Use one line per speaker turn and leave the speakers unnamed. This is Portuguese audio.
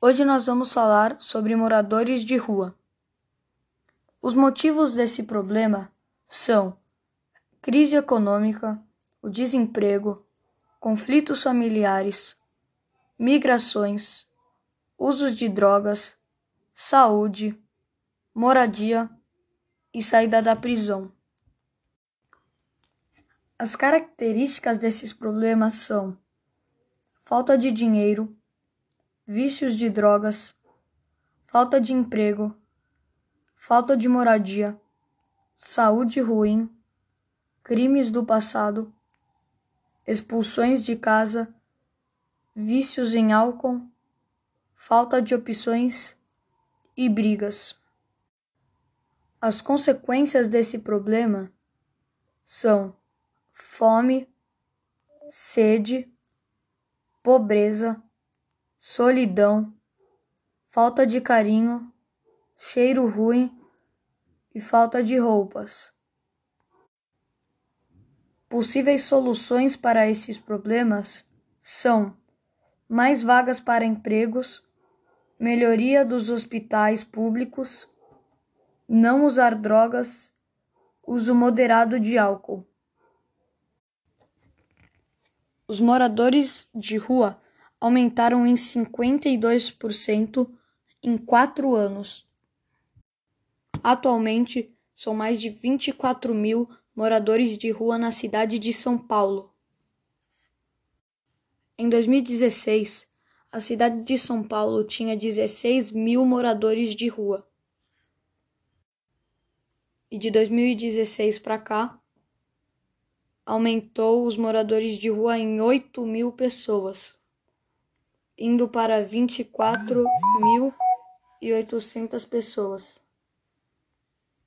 Hoje nós vamos falar sobre moradores de rua. Os motivos desse problema são crise econômica, o desemprego, conflitos familiares, migrações, usos de drogas, saúde, moradia e saída da prisão. As características desses problemas são falta de dinheiro, vícios de drogas, falta de emprego, falta de moradia, saúde ruim, crimes do passado, expulsões de casa, vícios em álcool, falta de opções e brigas. As consequências desse problema são fome, sede, pobreza, solidão, falta de carinho, cheiro ruim e falta de roupas. Possíveis soluções para esses problemas são mais vagas para empregos, melhoria dos hospitais públicos, não usar drogas, uso moderado de álcool. Os moradores de rua aumentaram em 52% em quatro anos. Atualmente, são mais de 24 mil moradores de rua na cidade de São Paulo. Em 2016, a cidade de São Paulo tinha 16 mil moradores de rua. E de 2016 para cá, aumentou os moradores de rua em 8 mil pessoas indo para vinte e quatro mil e oitocentas pessoas.